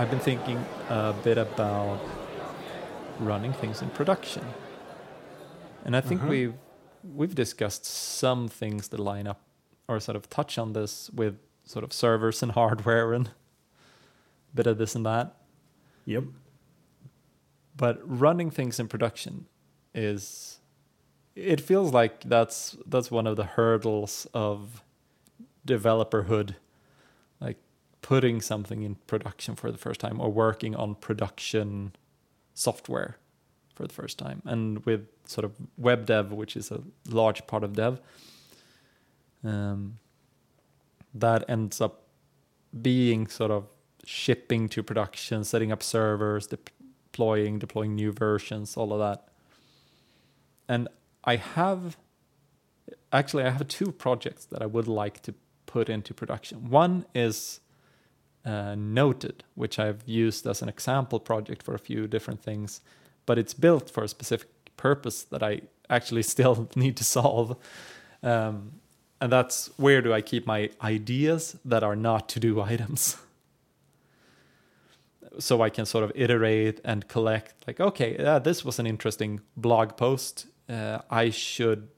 I've been thinking a bit about running things in production. And I think Uh-huh. we've we've discussed some things that line up or sort of touch on this with sort of servers and hardware and a bit of this and that. Yep. But running things in production is it feels like that's that's one of the hurdles of developerhood putting something in production for the first time or working on production software for the first time. And with sort of web dev which is a large part of dev um, that ends up being sort of shipping to production setting up servers dep- deploying deploying new versions all of that. And i have actually i have two projects that i would like to put into production. One is uh, noted which i've used as an example project for a few different things but it's built for a specific purpose that i actually still need to solve. Um, and that's where do i keep my ideas that are not to do items? So I can sort of iterate and collect like okay uh, this was an interesting blog post. Uh, I should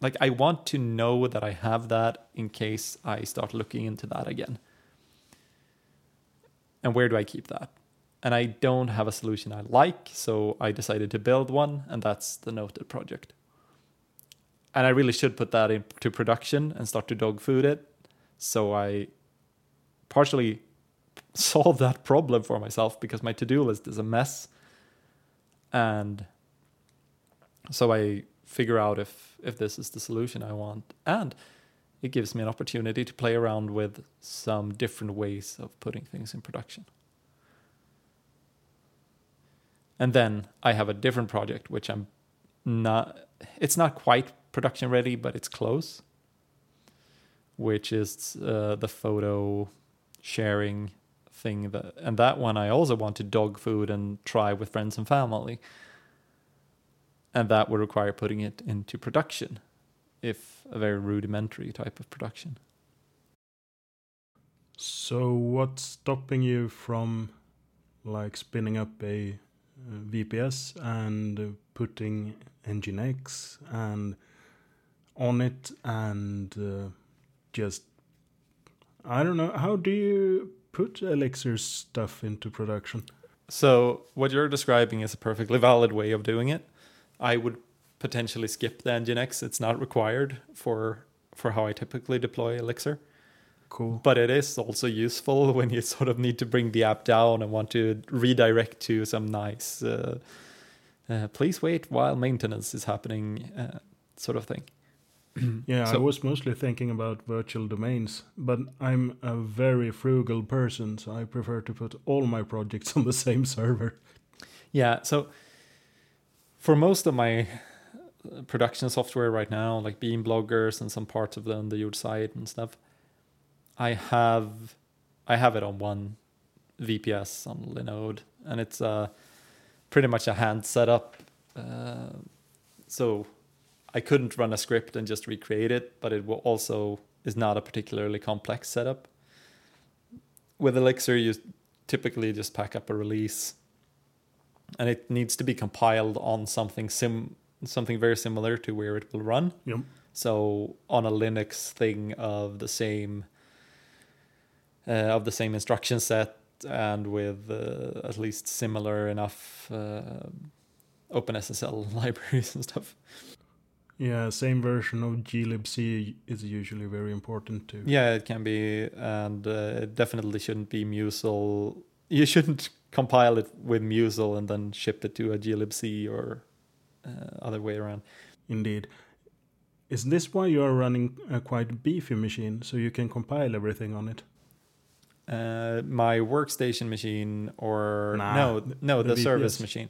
like I want to know that I have that in case I start looking into that again and where do I keep that? And I don't have a solution I like so I decided to build one and that's the noted project. And I really should put that into production and start to dog food it. So I partially solve that problem for myself because my to-do list is a mess. And so i figure out if if this is the solution i want. And it gives me an opportunity to play around with some different ways of putting things in production and then i have a different project which i'm not it's not quite production ready but it's close which is uh, the photo sharing thing that and that one I also want to dog food and try with friends and family. And that would require putting it into production, if a very rudimentary type of production. So what's stopping you from like spinning up a uh, VPS and uh, putting Nginx and on it and uh, just I don't know how do you put Elixir stuff into production? So what you're describing is a perfectly valid way of doing it. I would potentially skip the Nginx. It's not required for for how I typically deploy Elixir. Cool. But it is also useful when you sort of need to bring the app down and want to redirect to some nice, uh, uh, please wait while maintenance is happening, uh, sort of thing. Yeah, I was mostly thinking about virtual domains, but I'm a very frugal person, so I prefer to put all my projects on the same server. Yeah. So for most of my production software right now, like Beam bloggers and some parts of the the Yod site and stuff, I have I have it on one VPS on Linode, and it's uh, pretty much a hand setup. Uh, so I couldn't run a script and just recreate it, but it also is not a particularly complex setup. With Elixir, you typically just pack up a release and it needs to be compiled on something sim something very similar to where it will run. Yep. So on a Linux thing of the same uh, of the same instruction set and with uh, at least similar enough uh, OpenSSL libraries and stuff. Yeah, same version of glibc is usually very important too. Yeah, it can be, and uh, it definitely shouldn't be musl. You shouldn't compile it with musl and then ship it to a glibc or uh, other way around. Indeed. Is this why you are running a quite beefy machine so you can compile everything on it? uh, my workstation machine or Nah, no no the the, service machine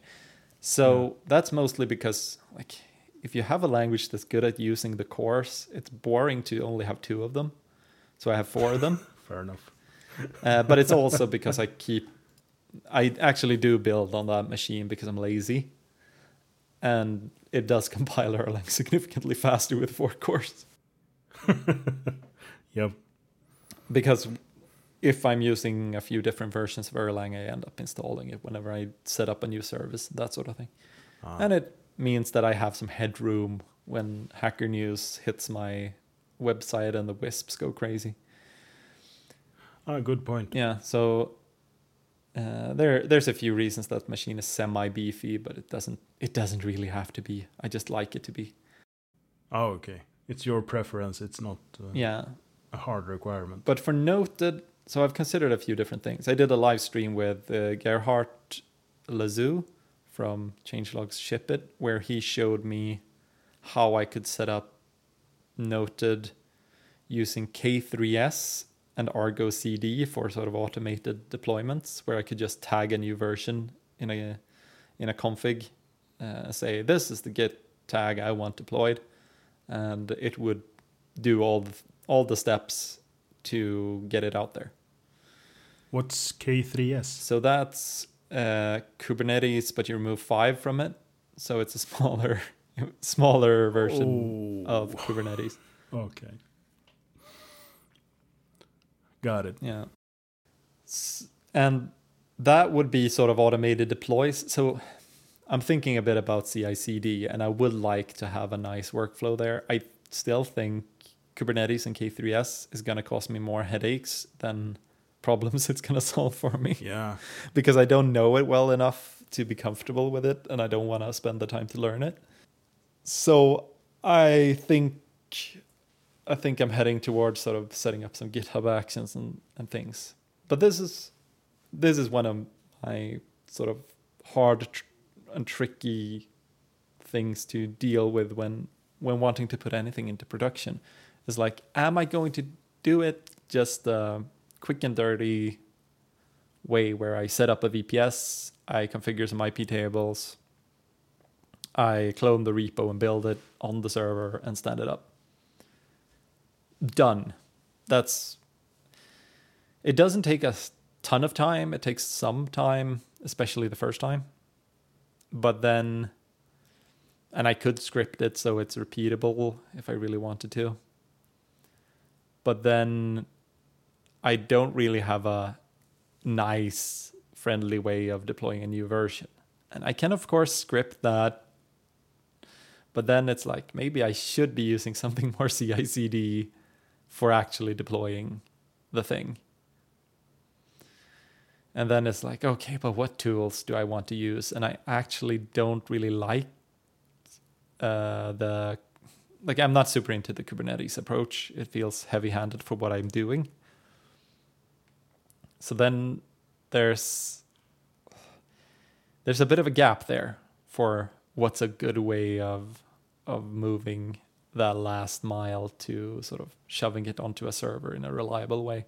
so that's mostly because like if you have a language that's good at using the cores it's boring to only have two of them so i have four of them Fair enough. uh, but it's also because i keep i actually do build on that machine because i'm lazy and it does compile erlang significantly faster with four cores Yep. because if I'm using a few different versions of Erlang, I end up installing it whenever I set up a new service, that sort of thing. Ah, And it means that I have some headroom when Hacker News hits my website and the wisps go crazy. ah, good point. Yeah, so uh, there there's a few reasons that machine is semi beefy, but it doesn't it doesn't really have to be. I just like it to be. Oh, okay. It's your preference. It's not uh, Yeah, a hard requirement. but for noted, so I've considered a few different things. I did a live stream with uh, Gerhard Lazu from Changelog's Ship It, where he showed me how I could set up Noted using K3S and Argo CD for sort of automated deployments, where I could just tag a new version in a in a config, uh, say this is the Git tag I want deployed, and it would do all the, all the steps to get it out there. What's K3S? So that's uh, Kubernetes, but you remove five from it, so it's a smaller smaller version Oh, of Kubernetes. okay. Got it. Yeah. And that would be sort of automated deploys. So I'm thinking a bit about CI CD and I would like to have a nice workflow there. I still think Kubernetes and K3S is going to cause me more headaches than problems it's going to solve for me Yeah. because I don't know it well enough to be comfortable with it and I don't want to spend the time to learn it. So I think I think I'm heading towards sort of setting up some GitHub actions and, and things. But this is this is one of my sort of hard tr- and tricky things to deal with when when wanting to put anything into production. Is like, am I going to do it just uh, quick and dirty way where I set up a VPS, I configure some IP tables, I clone the repo and build it on the server and stand it up. Done. That's it doesn't take a ton of time. It takes some time, especially the first time. But then and I could script it so it's repeatable if I really wanted to. But then I don't really have a nice, friendly way of deploying a new version. And I can, of course, script that. But then it's like maybe I should be using something more CI CD for actually deploying the thing. And then it's like, okay, but what tools do I want to use? And I actually don't really like uh, the like I'm not super into the Kubernetes approach. It feels heavy-handed for what I'm doing. So then there's there's a bit of a gap there for what's a good way of of moving that last mile to sort of shoving it onto a server in a reliable way.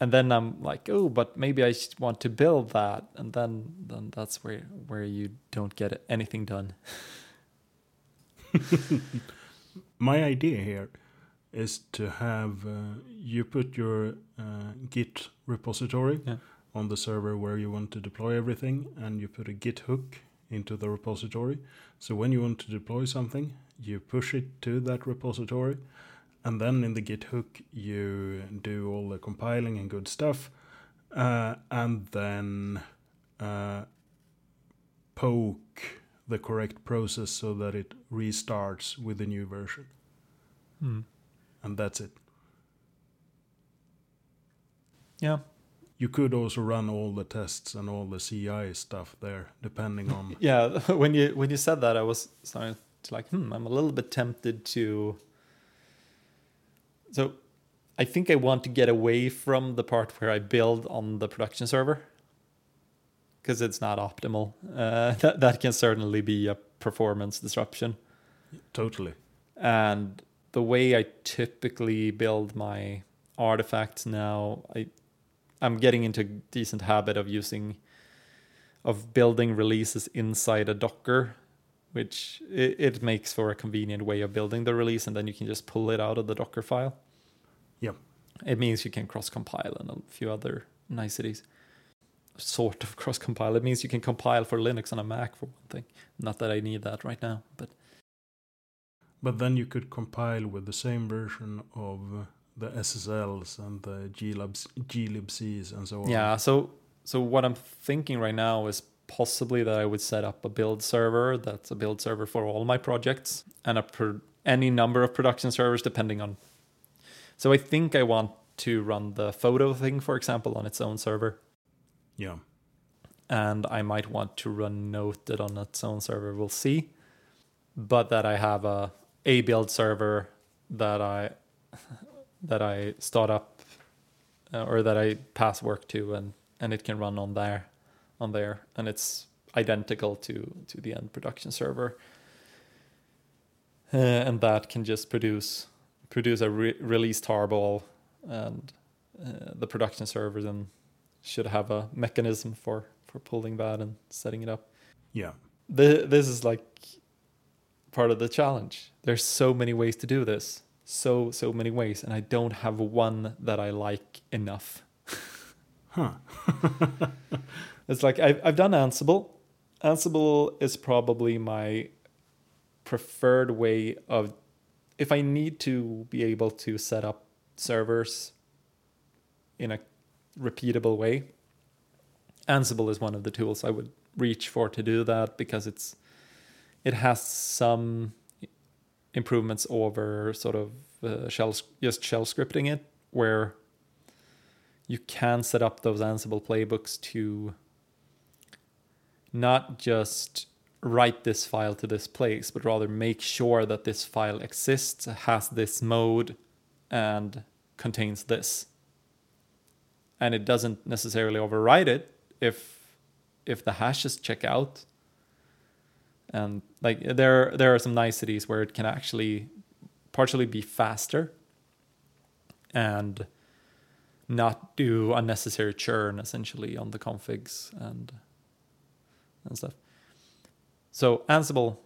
And then I'm like, oh, but maybe I just want to build that, and then then that's where where you don't get anything done. My idea here is to have uh, you put your uh, Git repository Yeah. on the server where you want to deploy everything, and you put a Git hook into the repository. So when you want to deploy something, you push it to that repository, and then in the Git hook you do all the compiling and good stuff, uh, and then uh, poke the correct process so that it restarts with the new version, and that's it. Yeah. You could also run all the tests and all the CI stuff there, depending on. Yeah, when you when you said that, I was starting to like, hmm, I'm a little bit tempted to. So, I think I want to get away from the part where I build on the production server, because it's not optimal. Uh, that that can certainly be a performance disruption. totally. And the way I typically build my artifacts now, I I'm getting into a decent habit of using of building releases inside a Docker, which it, it makes for a convenient way of building the release, and then you can just pull it out of the Docker file. Yeah. It means you can cross compile and a few other niceties. Sort of cross compile. It means you can compile for Linux on a Mac for one thing. Not that I need that right now, but But then you could compile with the same version of the SSLs and the glibs, glibcs and so on. Yeah. So so what I'm thinking right now is possibly that I would set up a build server that's a build server for all my projects and a pro- any number of production servers depending on. So I think I want to run the photo thing, for example, on its own server, Yeah. and I might want to run Noted on its own server. We'll see, but that I have a a build server that I that I start up uh, or that I pass work to, and and it can run on there, on there, and it's identical to to the end production server, uh, and that can just produce produce a re- release tarball, and uh, the production server then should have a mechanism for for pulling that and setting it up. Yeah. The, this is like part of the challenge. There's so many ways to do this. So so many ways and I don't have one that I like enough. Huh. It's like I've I've done Ansible. Ansible is probably my preferred way of if I need to be able to set up servers in a repeatable way. Ansible is one of the tools I would reach for to do that because it's it has some improvements over sort of uh, shell just shell scripting it where you can set up those Ansible playbooks to not just write this file to this place, but rather make sure that this file exists, has this mode, and contains this. And it doesn't necessarily override it if if the hashes check out. And like there there are some niceties where it can actually partially be faster and not do unnecessary churn essentially on the configs and and stuff. So Ansible,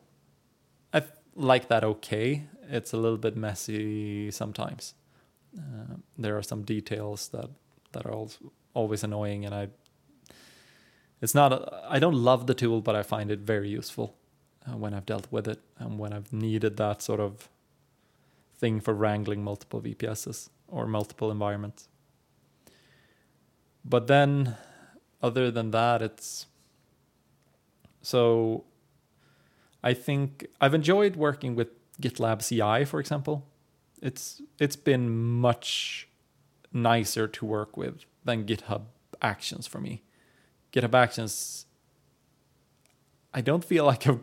I like that okay. It's a little bit messy sometimes. Uh, there are some details that that are always annoying, and I. It's not. A, I don't love the tool, but I find it very useful uh, when I've dealt with it and when I've needed that sort of thing for wrangling multiple VPSs or multiple environments. But then, other than that, it's so I think I've enjoyed working with GitLab CI, for example. It's it's been much nicer to work with than GitHub Actions for me. GitHub Actions, I don't feel like I've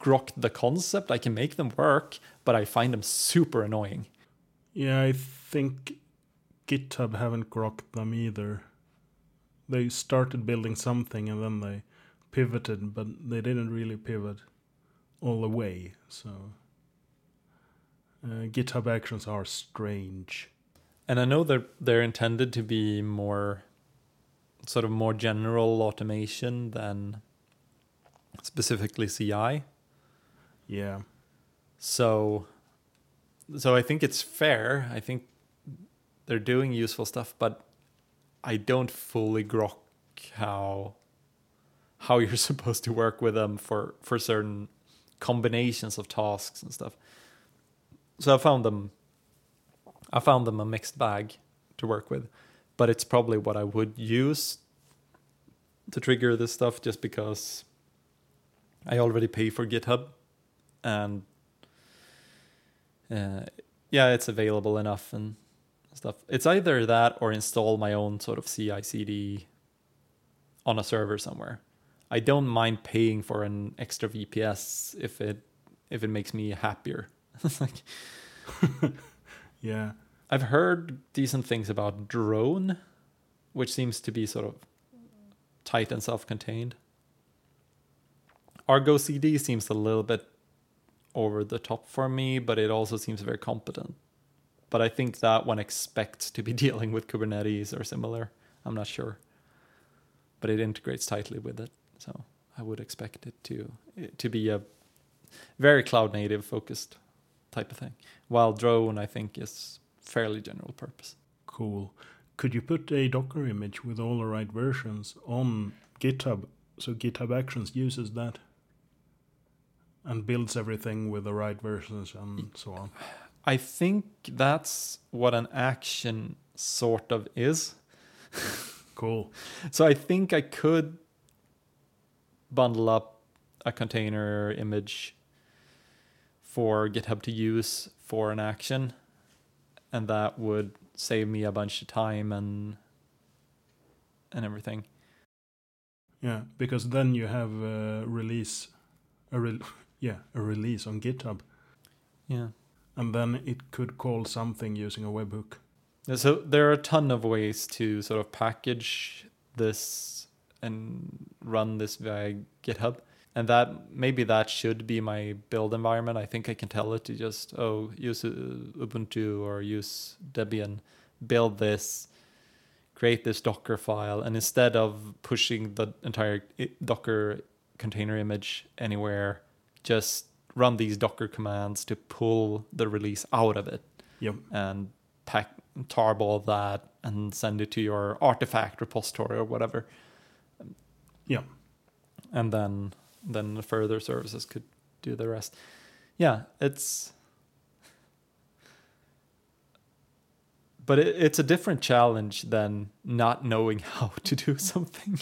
grokked the concept. I can make them work, but I find them super annoying. Yeah, I think GitHub haven't grokked them either. They started building something and then they pivoted, but they didn't really pivot all the way. So uh, GitHub Actions are strange. And I know they're they're intended to be more sort of more general automation than specifically CI. Yeah, So so I think it's fair. I think they're doing useful stuff, but I don't fully grok how how you're supposed to work with them for for certain combinations of tasks and stuff. So I found them I found them a mixed bag to work with, but it's probably what I would use to trigger this stuff just because I already pay for GitHub and uh, yeah, it's available enough and stuff. It's either that or install my own sort of CI/CD on a server somewhere. I don't mind paying for an extra VPS if it if it makes me happier. like yeah. I've heard decent things about drone, which seems to be sort of tight and self-contained. Argo CD seems a little bit over the top for me, but it also seems very competent. But I think that one expects to be dealing with Kubernetes or similar. I'm not sure. But it integrates tightly with it. So I would expect it to eh, to be a very cloud native focused type of thing. While drone I think is fairly general purpose. Cool. Could you put a Docker image with all the right versions on GitHub so GitHub Actions uses that and builds everything with the right versions and so on? I think that's what an action sort of is. Cool. So I think I could bundle up a container image for GitHub to use for an action, and that would save me a bunch of time and and everything. Yeah, because then you have a release, a re- yeah, a release on GitHub, Yeah. And then it could call something using a webhook. Yeah, So there are a ton of ways to sort of package this and run this via GitHub. And that maybe that should be my build environment. I think I can tell it to just oh use uh, Ubuntu or use Debian, build this, create this Docker file, and instead of pushing the entire Docker container image anywhere, just run these Docker commands to pull the release out of it Yep. and pack tarball that and send it to your artifact repository or whatever Yeah. and then then the further services could do the rest yeah it's but it, it's a different challenge than not knowing how to do something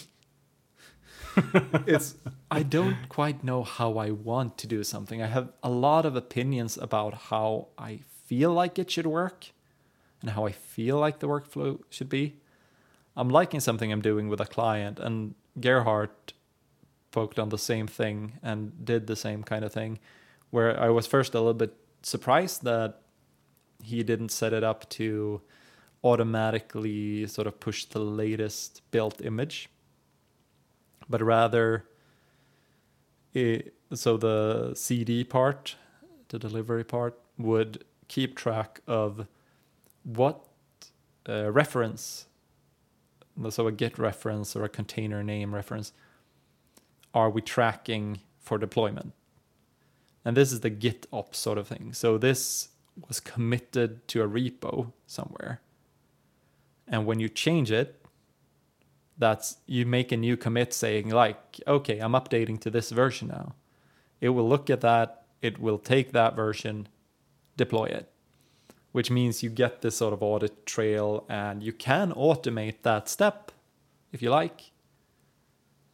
it's i don't quite know how i want to do something. I have a lot of opinions about how i feel like it should work and how i feel like the workflow should be. I'm liking something i'm doing with a client and Gerhard poked on the same thing and did the same kind of thing where i was first a little bit surprised that he didn't set it up to automatically sort of push the latest built image but rather it, so the cd part the delivery part would keep track of what uh, reference so a git reference or a container name reference are we tracking for deployment. And this is the git ops sort of thing. So this was committed to a repo somewhere. And when you change it that's you make a new commit saying like okay i'm updating to this version now. It will look at that it will take that version deploy it. Which means you get this sort of audit trail and you can automate that step if you like.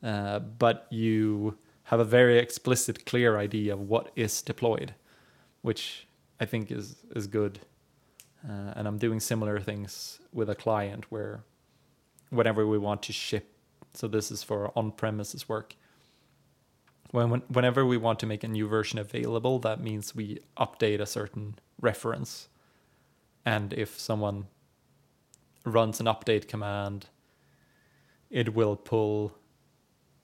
Uh, but you have a very explicit clear idea of what is deployed which i think is is good. Uh, and i'm doing similar things with a client where whenever we want to ship. So this is for on-premises work. When, when whenever we want to make a new version available that means we update a certain reference. And if someone runs an update command it will pull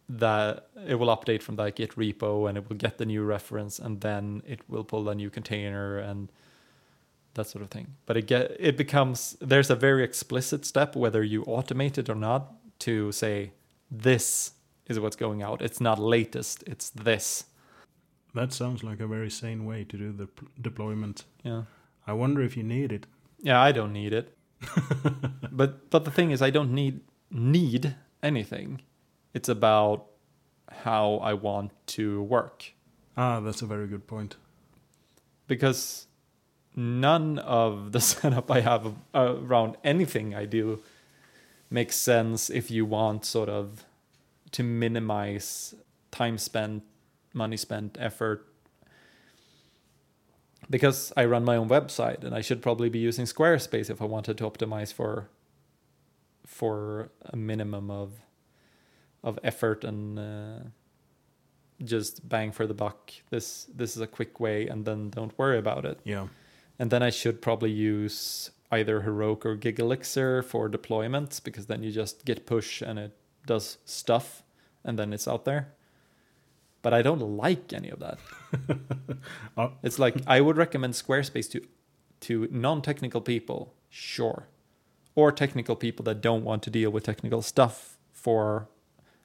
that it will update from that git repo and it will get the new reference and then it will pull a new container and that sort of thing. But it get it becomes there's a very explicit step whether you automate it or not to say this is what's going out. It's not latest. It's this. That sounds like a very sane way to do the p- deployment. yeah. I wonder if you need it. yeah i don't need it. But but the thing is i don't need need anything. It's about how i want to work. Ah, that's a very good point. because none of the setup I have around anything I do makes sense if you want sort of to minimize time spent, money spent, effort. Because I run my own website and I should probably be using Squarespace if I wanted to optimize for for a minimum of of effort and uh, just bang for the buck. This this is a quick way, and then don't worry about it. Yeah. And then I should probably use either Heroku or Gigalixir for deployments because then you just git push and it does stuff, and then it's out there. But I don't like any of that. Oh. It's like I would recommend Squarespace to to non-technical people, sure, or technical people that don't want to deal with technical stuff for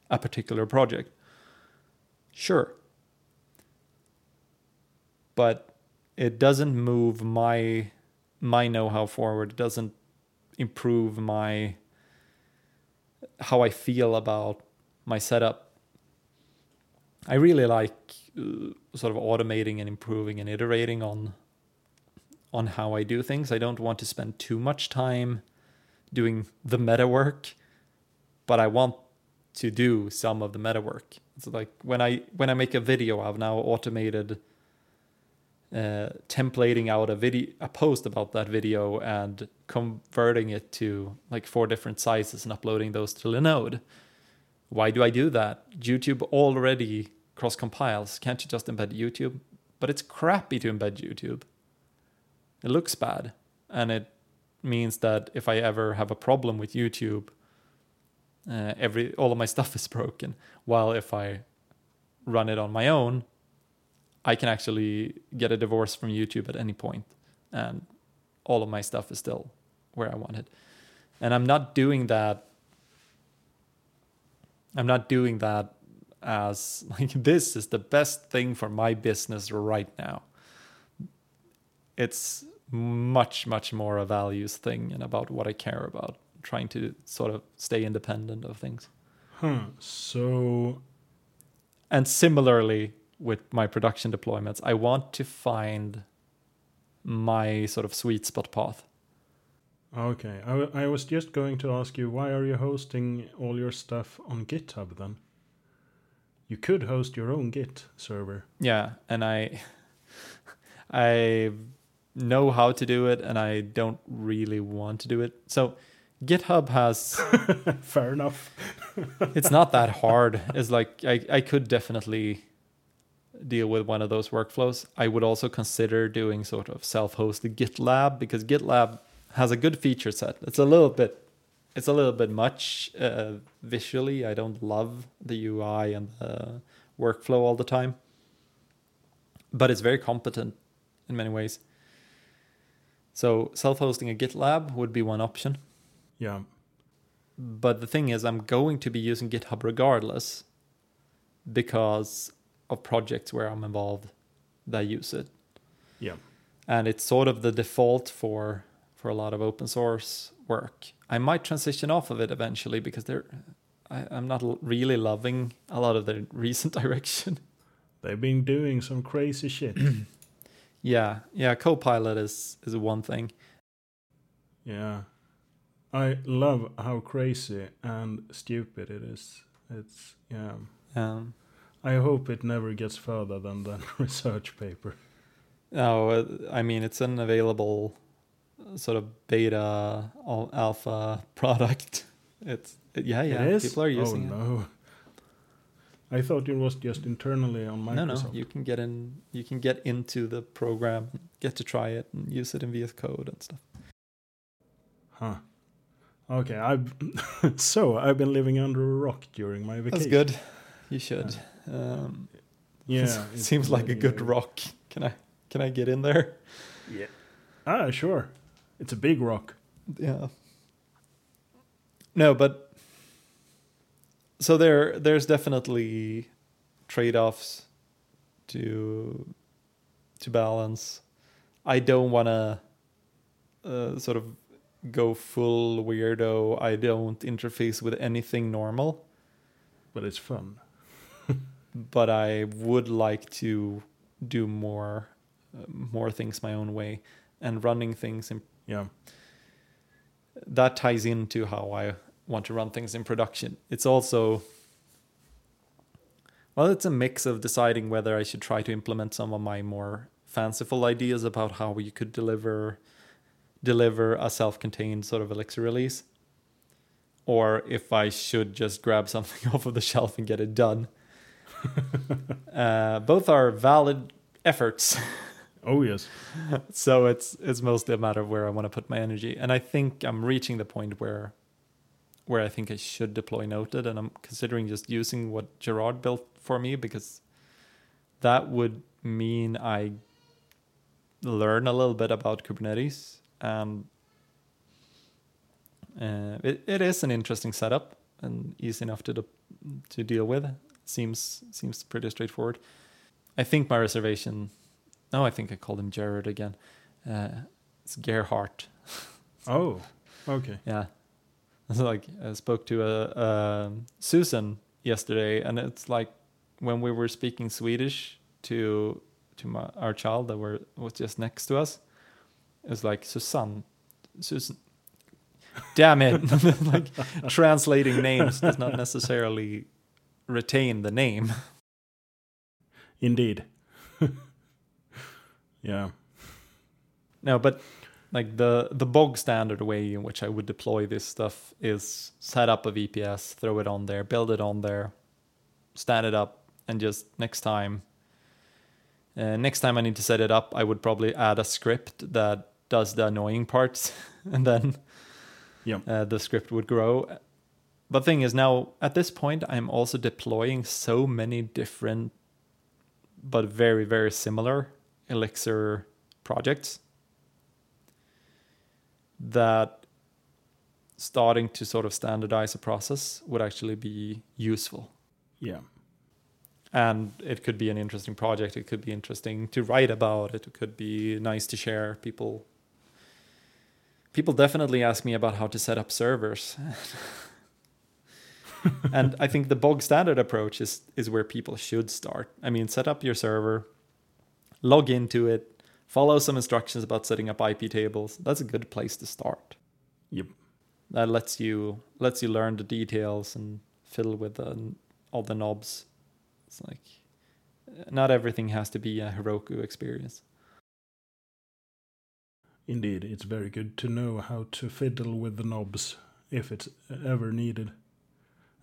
a particular project. Sure. But it doesn't move my my know-how forward. It doesn't improve my how I feel about my setup. I really like uh, sort of automating and improving and iterating on on how I do things. I don't want to spend too much time doing the meta work, but I want to do some of the meta work. It's like when I when I make a video, I've now automated uh, templating out a video a post about that video and converting it to like four different sizes and uploading those to Linode. Why do I do that? YouTube already cross compiles. Can't you just embed YouTube? But it's crappy to embed YouTube. It looks bad. And it means that if I ever have a problem with YouTube, uh, every all of my stuff is broken. While if I run it on my own, I can actually get a divorce from YouTube at any point, and all of my stuff is still where I want it. And I'm not doing that. I'm not doing that as like this is the best thing for my business right now. It's much much more a values thing and about what I care about, trying to sort of stay independent of things. Huh. So And similarly with my production deployments, I want to find my sort of sweet spot path. Okay, I, w- I was just going to ask you why are you hosting all your stuff on GitHub then? You could host your own Git server. Yeah, and I I know how to do it and I don't really want to do it. So GitHub has Fair enough. it's not that hard. It's like I, I could definitely deal with one of those workflows. I would also consider doing sort of self-hosted GitLab because GitLab has a good feature set. It's a little bit it's a little bit much uh, visually. I don't love the UI and the workflow all the time. But it's very competent in many ways. So self-hosting a GitLab would be one option. Yeah. But the thing is, I'm going to be using GitHub regardless because of projects where I'm involved that use it. Yeah. And it's sort of the default for for a lot of open source work. I might transition off of it eventually because they're I, I'm not l- really loving a lot of the recent direction. They've been doing some crazy shit. yeah, yeah. Copilot is is one thing. yeah. I love how crazy and stupid it is. It's yeah. Um, I hope it never gets further than the research paper. no, uh, I mean it's an available uh, sort of beta al- alpha product. It's yeah, yeah. It? People are using oh, it. no. I thought it was just internally on Microsoft. No, no, you can get in. You can get into the program, get to try it, and use it in VS Code and stuff. Huh. Okay, I've so I've been living under a rock during my vacation. That's good. You should. Um, Yeah, it seems like a good rock. Can I? Can I get in there? Yeah. Ah, sure. It's a big rock. Yeah. No, but so there, there's definitely trade-offs to to balance. I don't want to uh, sort of go full weirdo. I don't interface with anything normal. but it's fun. But I would like to do more uh, more things my own way and running things in Yeah. that ties into how I want to run things in production. It's also well, it's a mix of deciding whether I should try to implement some of my more fanciful ideas about how you could deliver deliver a self-contained sort of Elixir release or if I should just grab something off of the shelf and get it done. uh, both are valid efforts. Oh yes. so it's it's mostly a matter of where I want to put my energy, and I think I'm reaching the point where where I think I should deploy Noted, and I'm considering just using what Gerard built for me because that would mean I learn a little bit about Kubernetes, and uh, it it is an interesting setup and easy enough to de- to deal with. Seems seems pretty straightforward. I think my reservation no, I think I called him Jared again. Uh, it's Gerhard. Oh. Okay. Yeah. It's like I spoke to uh, um Susan yesterday, and it's like when we were speaking Swedish to to my, our child that were was just next to us. is like Susan. Susan. Damn it! like translating names does not necessarily retain the name. Indeed. yeah. No, but like the the bog standard way in which I would deploy this stuff is set up a VPS, throw it on there, build it on there, stand it up, and just next time. Uh, next time I need to set it up, I would probably add a script that does the annoying parts, and then Yeah. uh, the script would grow. But thing is, now at this point, I'm also deploying so many different, but very very similar Elixir projects that starting to sort of standardize a process would actually be useful. Yeah. And it could be an interesting project. It could be interesting to write about. It could be nice to share. People people definitely ask me about how to set up servers. and I think the bog standard approach is is where people should start. I mean, set up your server, log into it, follow some instructions about setting up IP tables. That's a good place to start. Yep. That lets you lets you learn the details and fiddle with the, all the knobs. It's like uh, not everything has to be a Heroku experience. Indeed, it's very good to know how to fiddle with the knobs if it's ever needed.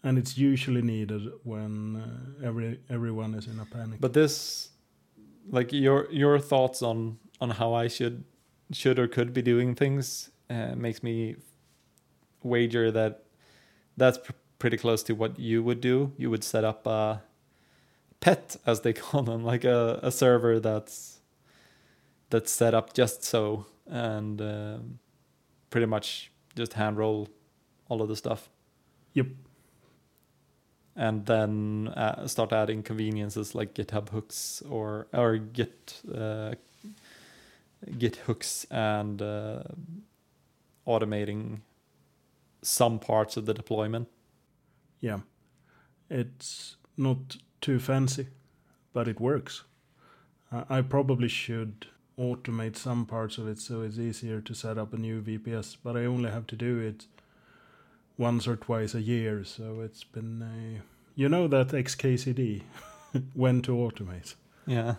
And it's usually needed when uh, every everyone is in a panic. But this, like your your thoughts on on how I should should or could be doing things, uh, makes me wager that that's pr- pretty close to what you would do. You would set up a pet, as they call them, like a, a server that's that's set up just so, and um, pretty much just hand roll all of the stuff. Yep. And then uh, start adding conveniences like GitHub hooks or or Git uh, Git hooks and uh, automating some parts of the deployment. Yeah. It's not too fancy, but it works. I I probably should automate some parts of it so it's easier to set up a new VPS, but I only have to do it once or twice a year, so it's been a. You know that XKCD, when to automate. Yeah,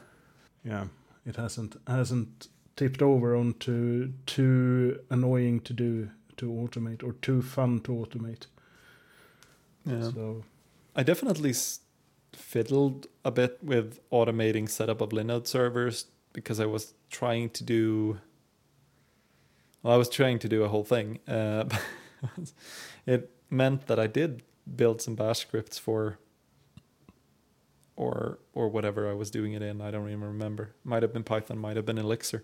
Yeah, it hasn't hasn't tipped over onto too annoying to do to automate or too fun to automate. yeah. So I definitely s- fiddled a bit with automating setup of Linode servers because I was trying to do. Well, I was trying to do a whole thing. Uh, it meant that I did build some Bash scripts for, or or whatever I was doing it in. I don't even remember. Might have been Python. Might have been Elixir.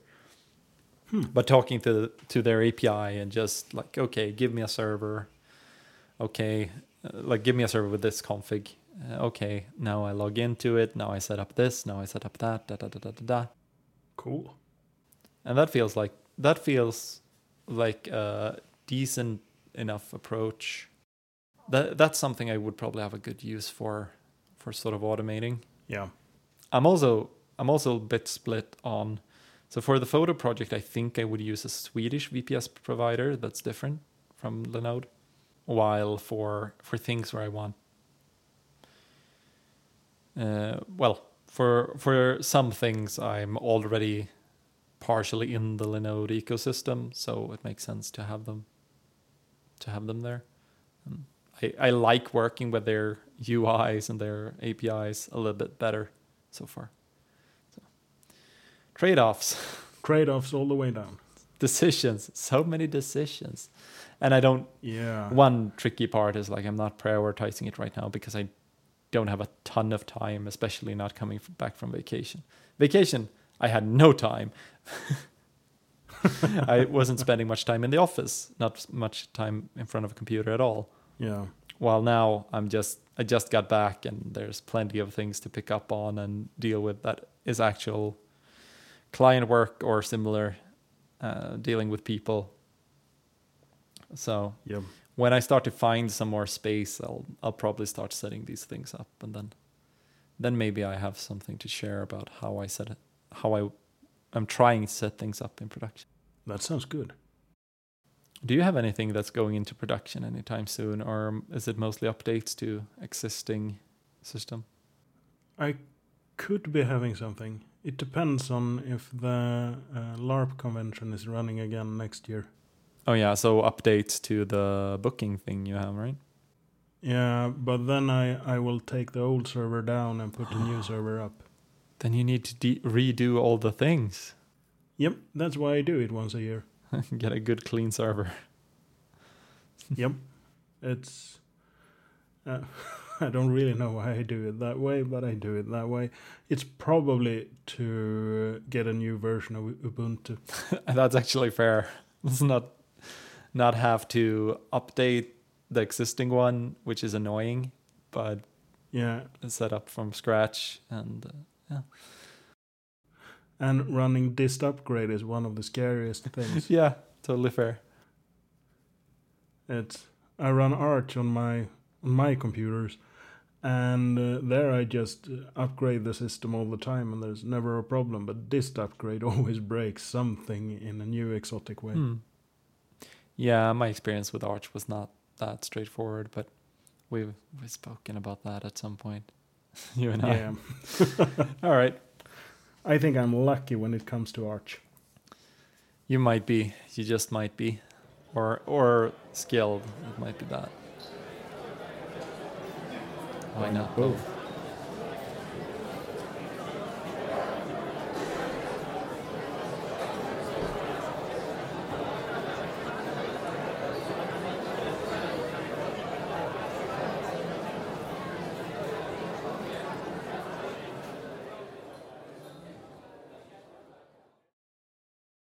Hmm. But talking to to their API and just like, okay, give me a server. Okay, uh, like give me a server with this config. Uh, okay, now I log into it. Now I set up this. Now I set up that. Da da da da da da. cool. And that feels like that feels like a decent enough approach. That that's something I would probably have a good use for, for sort of automating. Yeah. I'm also I'm also a bit split on. So for the photo project, I think I would use a Swedish VPS provider that's different from Linode. While for for things where I want, uh, well, for for some things I'm already partially in the Linode ecosystem, so it makes sense to have them to have them there. Um, I I like working with their UIs and their APIs a little bit better so far. So trade offs, Trade offs all the way down. decisions, so many decisions. And I don't Yeah. one tricky part is like I'm not prioritizing it right now because I don't have a ton of time, especially not coming back from vacation. Vacation, I had no time. I wasn't spending much time in the office, not much time in front of a computer at all. Yeah. While now I'm just I just got back and there's plenty of things to pick up on and deal with that is actual client work or similar uh, dealing with people. So when I start to find some more space, I'll I'll probably start setting these things up, and then then maybe I have something to share about how I set it, how I I'm trying to set things up in production. That sounds good. Do you have anything that's going into production anytime soon, or is it mostly updates to existing system? I could be having something. It depends on if the uh, LARP convention is running again next year. Oh yeah, so updates to the booking thing you have, right? Yeah, but then I, I will take the old server down and put the new server up. Then you need to de- redo all the things. Yep, that's why I do it once a year. Get a good clean server. yep, it's. Uh, I don't really know why I do it that way, but I do it that way. It's probably to get a new version of Ubuntu. That's actually fair. Let's not not have to update the existing one, which is annoying, but yeah, set up from scratch and uh, yeah. And running dist upgrade is one of the scariest things. yeah, totally fair. It's I run Arch on my on my computers, and uh, there I just uh, upgrade the system all the time, and there's never a problem. But dist upgrade always breaks something in a new exotic way. Hmm. Yeah, my experience with Arch was not that straightforward, but we've we've spoken about that at some point. you and I. yeah. All right. I think I'm lucky when it comes to Arch. You might be. You just might be, or or skilled. It might be that. Why not both?